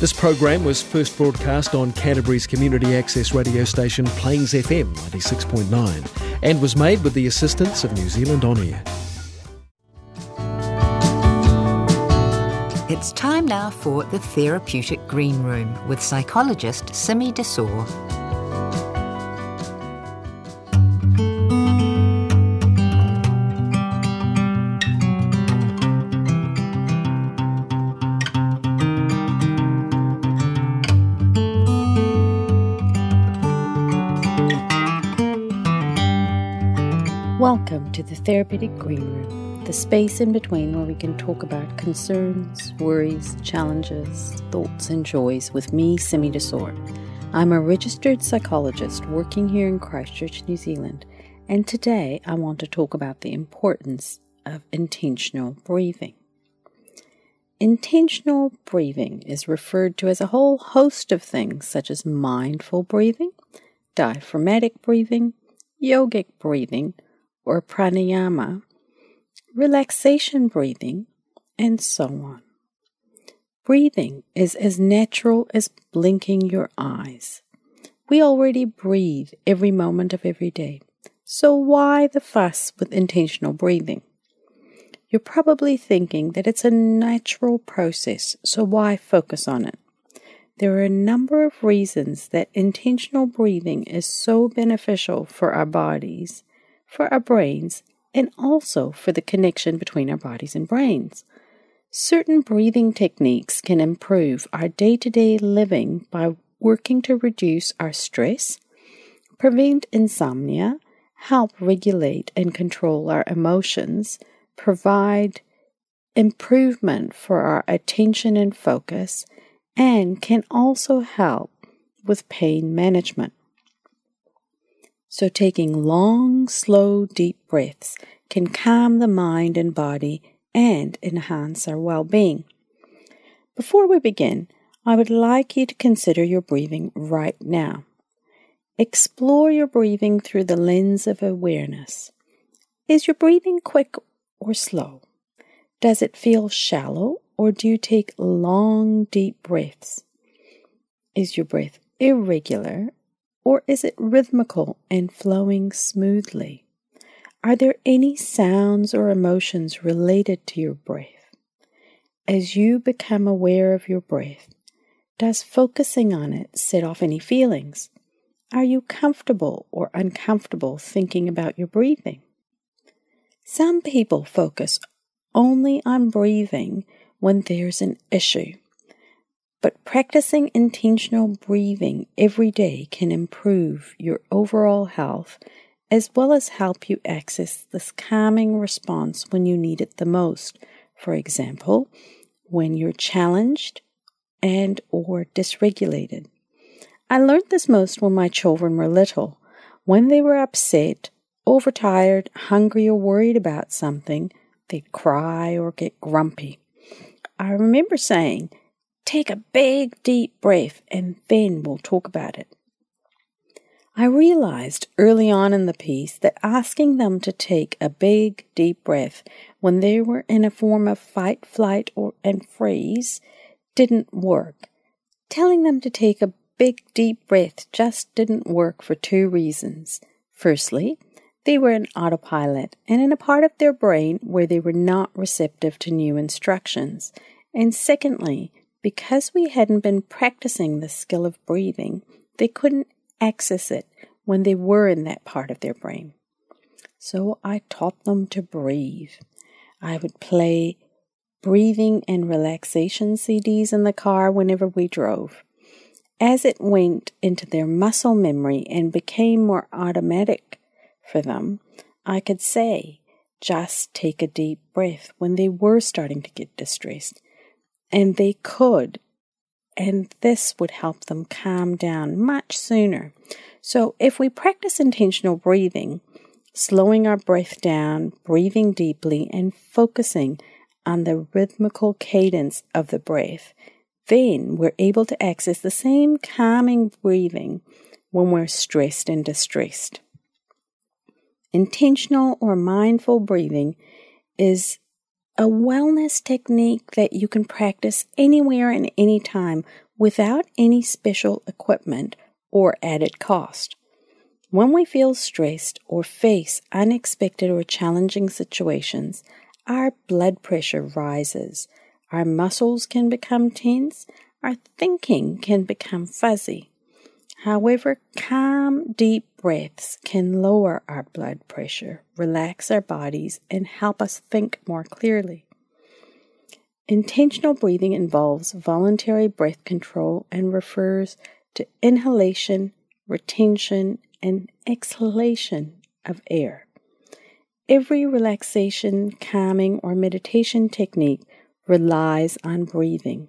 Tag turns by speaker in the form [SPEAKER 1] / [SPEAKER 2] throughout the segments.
[SPEAKER 1] This program was first broadcast on Canterbury's community access radio station Plains FM 96.9 and was made with the assistance of New Zealand On Air.
[SPEAKER 2] It's time now for the Therapeutic Green Room with psychologist Simi Desor.
[SPEAKER 3] Welcome to the Therapeutic Green Room, the space in between where we can talk about concerns, worries, challenges, thoughts, and joys with me, Simi Desor. I'm a registered psychologist working here in Christchurch, New Zealand, and today I want to talk about the importance of intentional breathing. Intentional breathing is referred to as a whole host of things such as mindful breathing, diaphragmatic breathing, yogic breathing, or pranayama, relaxation breathing, and so on. Breathing is as natural as blinking your eyes. We already breathe every moment of every day, so why the fuss with intentional breathing? You're probably thinking that it's a natural process, so why focus on it? There are a number of reasons that intentional breathing is so beneficial for our bodies for our brains, and also for the connection between our bodies and brains. Certain breathing techniques can improve our day to day living by working to reduce our stress, prevent insomnia, help regulate and control our emotions, provide improvement for our attention and focus, and can also help with pain management. So, taking long, slow, deep breaths can calm the mind and body and enhance our well being. Before we begin, I would like you to consider your breathing right now. Explore your breathing through the lens of awareness. Is your breathing quick or slow? Does it feel shallow or do you take long, deep breaths? Is your breath irregular or is it rhythmical and flowing smoothly? Are there any sounds or emotions related to your breath? As you become aware of your breath, does focusing on it set off any feelings? Are you comfortable or uncomfortable thinking about your breathing? Some people focus only on breathing when there's an issue practicing intentional breathing every day can improve your overall health as well as help you access this calming response when you need it the most. For example, when you're challenged and or dysregulated. I learned this most when my children were little. When they were upset, overtired, hungry, or worried about something, they'd cry or get grumpy. I remember saying, Take a big, deep breath and then we'll talk about it. I realized early on in the piece that asking them to take a big, deep breath when they were in a form of fight, flight, or, and freeze didn't work. Telling them to take a big, deep breath just didn't work for two reasons. Firstly, they were in autopilot and in a part of their brain where they were not receptive to new instructions. And secondly, because we hadn't been practicing the skill of breathing, they couldn't access it when they were in that part of their brain. So I taught them to breathe. I would play breathing and relaxation CDs in the car whenever we drove. As it went into their muscle memory and became more automatic for them, I could say, just take a deep breath when they were starting to get distressed and they could. And this would help them calm down much sooner. So, if we practice intentional breathing, slowing our breath down, breathing deeply, and focusing on the rhythmical cadence of the breath, then we're able to access the same calming breathing when we're stressed and distressed. Intentional or mindful breathing is a wellness technique that you can practice anywhere and anytime without any special equipment or added cost. When we feel stressed or face unexpected or challenging situations, our blood pressure rises, our muscles can become tense, our thinking can become fuzzy. However, calm, deep breaths can lower our blood pressure, relax our bodies, and help us think more clearly. Intentional breathing involves voluntary breath control and refers to inhalation, retention, and exhalation of air. Every relaxation, calming, or meditation technique relies on breathing.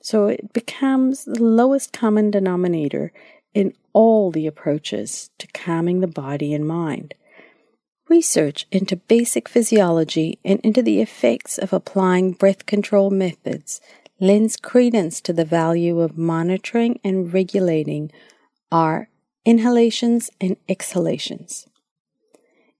[SPEAKER 3] So it becomes the lowest common denominator in all the approaches to calming the body and mind. Research into basic physiology and into the effects of applying breath control methods lends credence to the value of monitoring and regulating our inhalations and exhalations.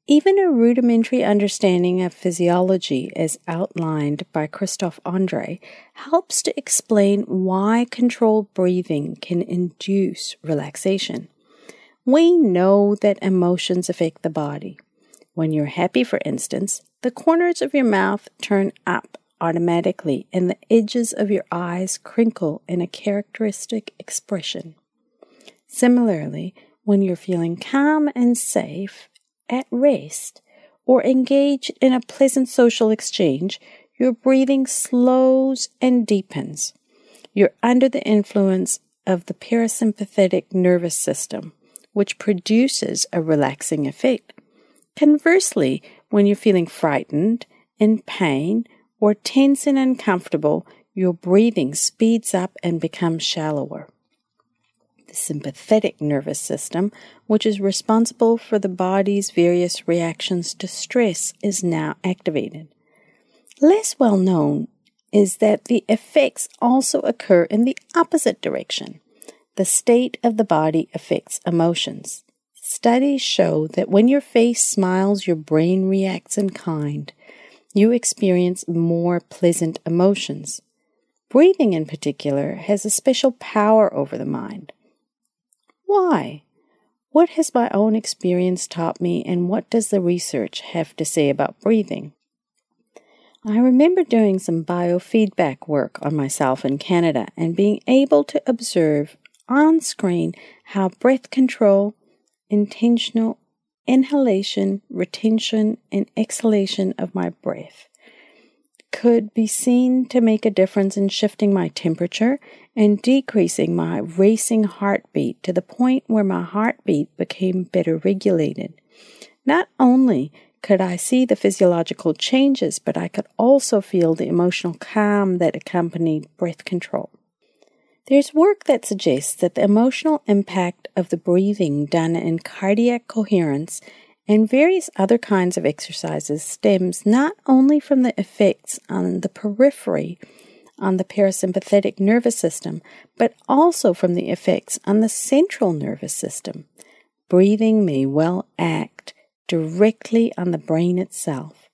[SPEAKER 3] Even a rudimentary understanding of physiology, as outlined by Christophe Andre, helps to explain why controlled breathing can induce relaxation. We know that emotions affect the body. When you're happy, for instance, the corners of your mouth turn up automatically and the edges of your eyes crinkle in a characteristic expression. Similarly, when you're feeling calm and safe, at rest, or engage in a pleasant social exchange, your breathing slows and deepens. You're under the influence of the parasympathetic nervous system, which produces a relaxing effect. Conversely, when you're feeling frightened, in pain, or tense and uncomfortable, your breathing speeds up and becomes shallower sympathetic nervous system, which is responsible for the body's various reactions to stress, is now activated. Less well known is that the effects also occur in the opposite direction. The state of the body affects emotions. Studies show that when your face smiles, your brain reacts in kind. You experience more pleasant emotions. Breathing, in particular, has a special power over the mind. Why? What has my own experience taught me, and what does the research have to say about breathing? I remember doing some biofeedback work on myself in Canada and being able to observe on screen how breath control, intentional inhalation, retention, and exhalation of my breath could be seen to make a difference in shifting my temperature and decreasing my racing heartbeat to the point where my heartbeat became better regulated. Not only could I see the physiological changes, but I could also feel the emotional calm that accompanied breath control. There's work that suggests that the emotional impact of the breathing done in cardiac coherence and various other kinds of exercises stems not only from the effects on the periphery on the parasympathetic nervous system, but also from the effects on the central nervous system. Breathing may well act directly on the brain itself.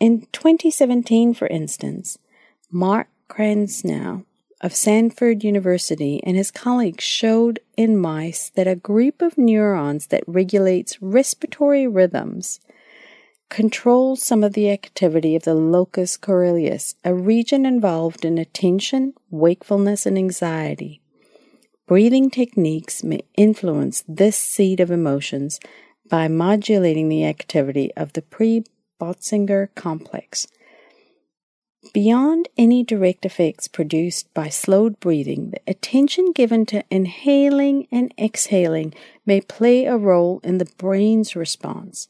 [SPEAKER 3] In 2017, for instance, Mark Krasnow of Stanford University and his colleagues showed in mice that a group of neurons that regulates respiratory rhythms controls some of the activity of the locus coeruleus, a region involved in attention, wakefulness, and anxiety. Breathing techniques may influence this seat of emotions by modulating the activity of the pre-Botzinger complex, Beyond any direct effects produced by slowed breathing, the attention given to inhaling and exhaling may play a role in the brain's response.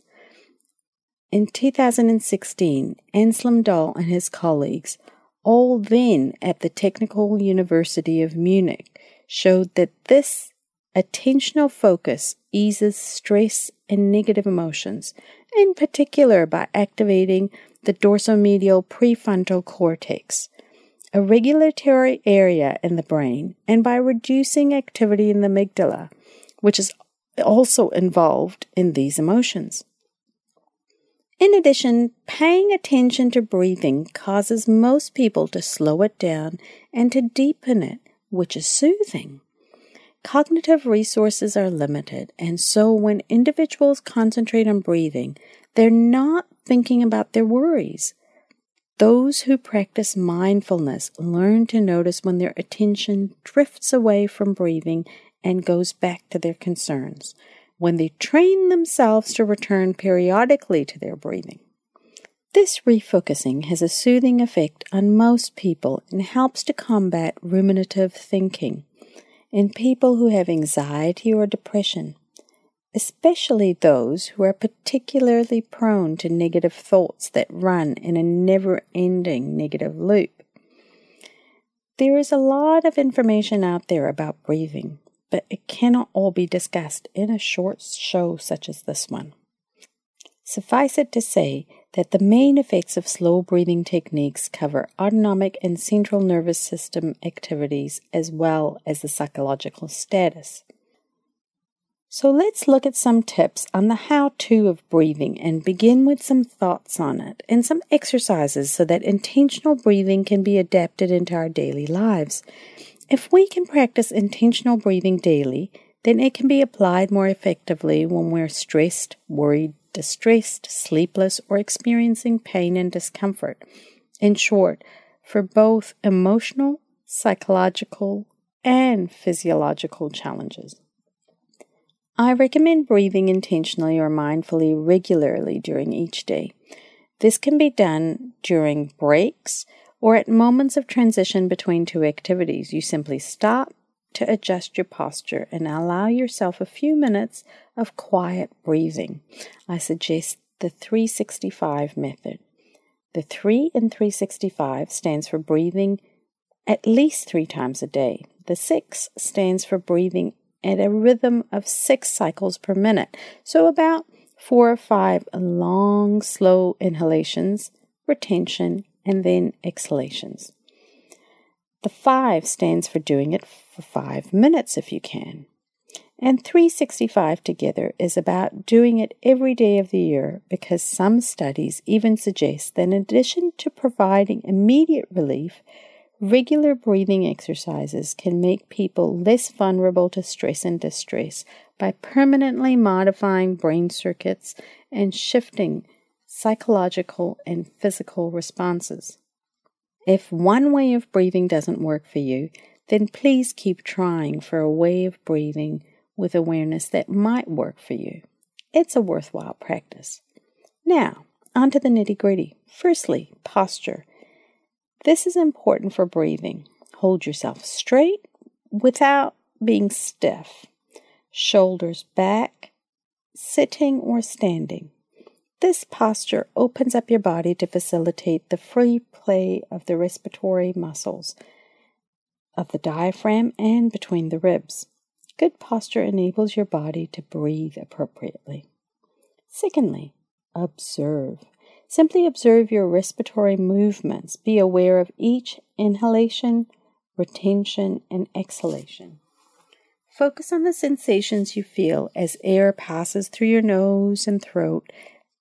[SPEAKER 3] In 2016, Anselm Doll and his colleagues, all then at the Technical University of Munich, showed that this attentional focus eases stress and negative emotions, in particular by activating the dorsomedial prefrontal cortex, a regulatory area in the brain, and by reducing activity in the amygdala, which is also involved in these emotions. In addition, paying attention to breathing causes most people to slow it down and to deepen it, which is soothing. Cognitive resources are limited, and so when individuals concentrate on breathing, they're not thinking about their worries. Those who practice mindfulness learn to notice when their attention drifts away from breathing and goes back to their concerns when they train themselves to return periodically to their breathing. This refocusing has a soothing effect on most people and helps to combat ruminative thinking in people who have anxiety or depression, especially those who are particularly prone to negative thoughts that run in a never ending negative loop. There is a lot of information out there about breathing, but it cannot all be discussed in a short show such as this one. Suffice it to say that the main effects of slow breathing techniques cover autonomic and central nervous system activities as well as the psychological status. So let's look at some tips on the how to of breathing and begin with some thoughts on it and some exercises so that intentional breathing can be adapted into our daily lives. If we can practice intentional breathing daily, then it can be applied more effectively when we're stressed, worried, distressed, sleepless, or experiencing pain and discomfort. In short, for both emotional, psychological, and physiological challenges. I recommend breathing intentionally or mindfully regularly during each day. This can be done during breaks or at moments of transition between two activities, you simply stop to adjust your posture and allow yourself a few minutes of quiet breathing. I suggest the 365 method. The 3 in 365 stands for breathing at least three times a day. The 6 stands for breathing at a rhythm of six cycles per minute, so about four or five long, slow inhalations, retention, and then exhalations. The five stands for doing it for five minutes if you can. And 365 together is about doing it every day of the year because some studies even suggest that in addition to providing immediate relief, regular breathing exercises can make people less vulnerable to stress and distress by permanently modifying brain circuits and shifting psychological, and physical responses. If one way of breathing doesn't work for you, then please keep trying for a way of breathing with awareness that might work for you. It's a worthwhile practice. Now, on to the nitty gritty. Firstly, posture. This is important for breathing. Hold yourself straight without being stiff. Shoulders back, sitting or standing. This posture opens up your body to facilitate the free play of the respiratory muscles of the diaphragm and between the ribs. Good posture enables your body to breathe appropriately. Secondly, observe. Simply observe your respiratory movements. Be aware of each inhalation, retention, and exhalation. Focus on the sensations you feel as air passes through your nose and throat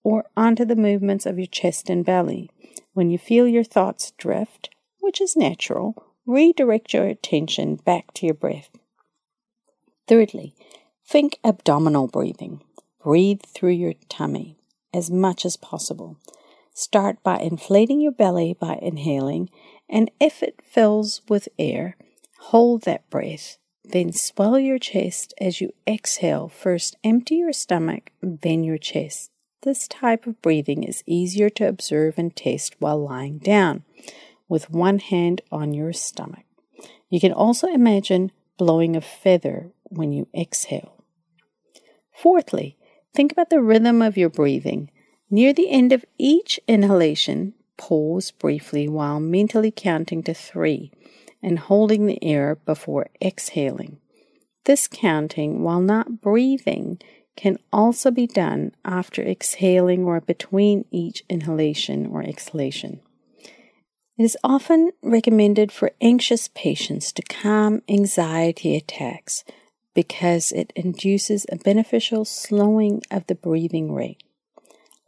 [SPEAKER 3] or onto the movements of your chest and belly. When you feel your thoughts drift, which is natural, redirect your attention back to your breath. Thirdly, think abdominal breathing. Breathe through your tummy as much as possible. Start by inflating your belly by inhaling, and if it fills with air, hold that breath. Then swell your chest as you exhale. First, empty your stomach, then your chest. This type of breathing is easier to observe and taste while lying down, with one hand on your stomach. You can also imagine blowing a feather when you exhale. Fourthly, think about the rhythm of your breathing. Near the end of each inhalation, pause briefly while mentally counting to three and holding the air before exhaling. This counting, while not breathing, can also be done after exhaling or between each inhalation or exhalation. It is often recommended for anxious patients to calm anxiety attacks because it induces a beneficial slowing of the breathing rate.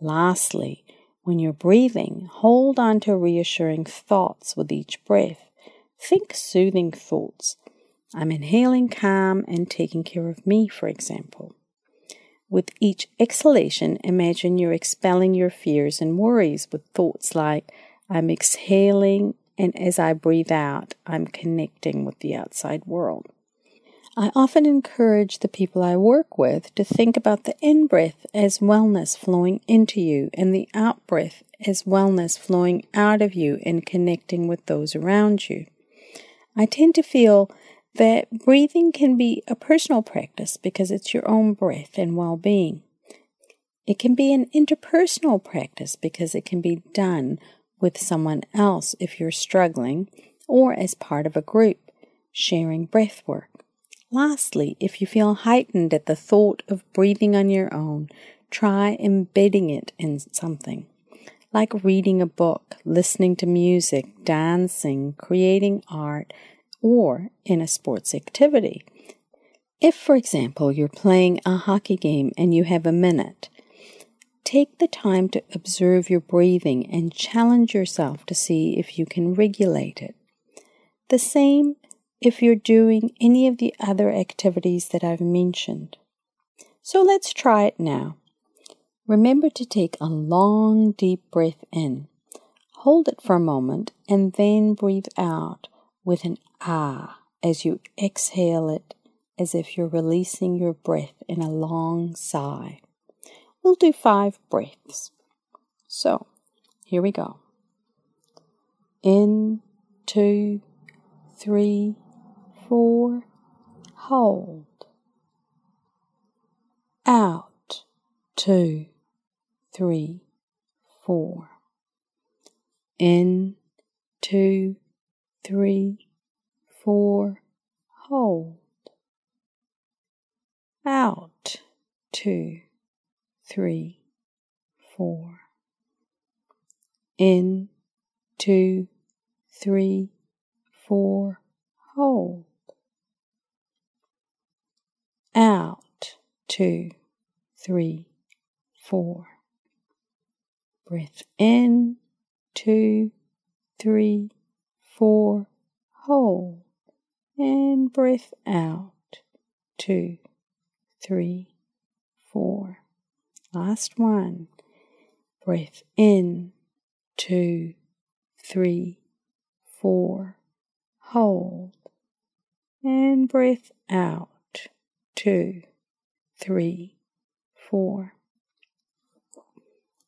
[SPEAKER 3] Lastly, when you're breathing, hold on to reassuring thoughts with each breath. Think soothing thoughts. I'm inhaling calm and taking care of me, for example. With each exhalation, imagine you're expelling your fears and worries with thoughts like, I'm exhaling, and as I breathe out, I'm connecting with the outside world. I often encourage the people I work with to think about the in breath as wellness flowing into you and the out breath as wellness flowing out of you and connecting with those around you. I tend to feel that breathing can be a personal practice because it's your own breath and well being. It can be an interpersonal practice because it can be done with someone else if you're struggling or as part of a group, sharing breath work. Lastly, if you feel heightened at the thought of breathing on your own, try embedding it in something, like reading a book, listening to music, dancing, creating art, or in a sports activity. If, for example, you're playing a hockey game and you have a minute, take the time to observe your breathing and challenge yourself to see if you can regulate it. The same if you're doing any of the other activities that I've mentioned. So let's try it now. Remember to take a long, deep breath in. Hold it for a moment and then breathe out with an ah as you exhale it as if you're releasing your breath in a long sigh. We'll do five breaths. So, here we go. In, two, three, four, hold. Out, two, three, four. In, two, three, four, hold. Out, two, three, four. In, two, three, four, hold out, two, three, four. Breath in, two, three, four, hold. And breath out, two, three, four. Last one. Breath in, two, three, four, hold. And breath out, two, three, four.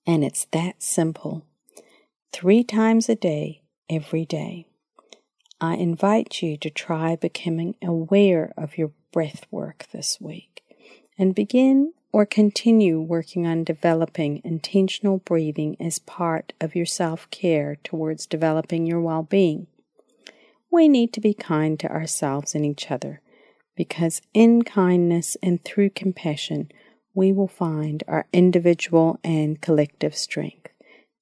[SPEAKER 3] And it's that simple. Three times a day, every day. I invite you to try becoming aware of your breath work this week and begin or continue working on developing intentional breathing as part of your self care towards developing your well being. We need to be kind to ourselves and each other because in kindness and through compassion, we will find our individual and collective strength.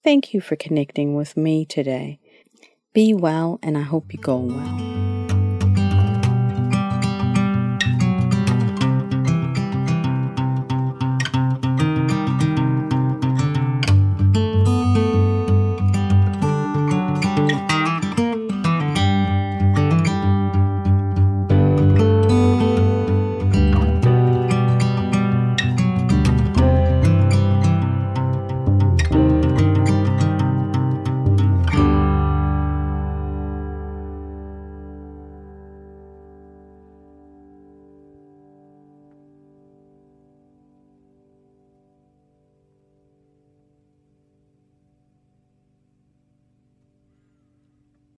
[SPEAKER 3] Thank you for connecting with me today. Be well, and I hope you go well.